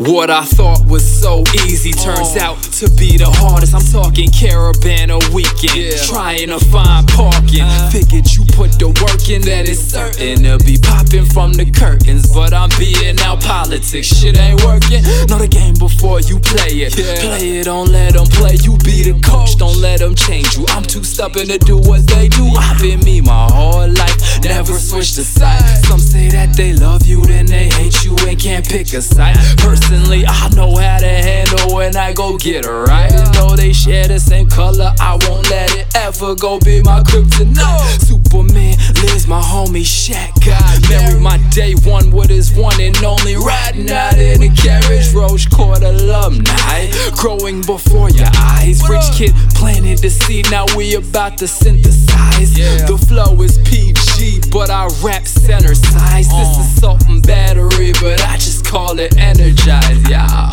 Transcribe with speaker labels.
Speaker 1: What I thought was so easy turns uh-huh. out to be the hardest. I'm talking caravan a weekend,
Speaker 2: Yeah.
Speaker 1: trying to find parking. Uh-huh. Figured you put the work in, that it's certain to be popping from the curtains. But I'm being out politics, shit ain't working. Know the game before you play it.
Speaker 2: Yeah.
Speaker 1: Play it, don't let them play. You be the coach, don't let them change you. I'm too stubborn to do what they do. I've been me my whole life, never switched a side. Some that they love you, then they hate you and can't pick a side. Personally, I know how to handle when I go get it right. Know they share the same color, I won't let it ever go be my kryptonite. Superman lives my homie Shaq. God married my day one with his one and only riding out in a carriage. Roach Court alumni, growing before your eyes. Rich kid planted the seed, now we about to synthesize. The flow is But I rap center size. This is salt and battery, but I just call it energize. Yeah.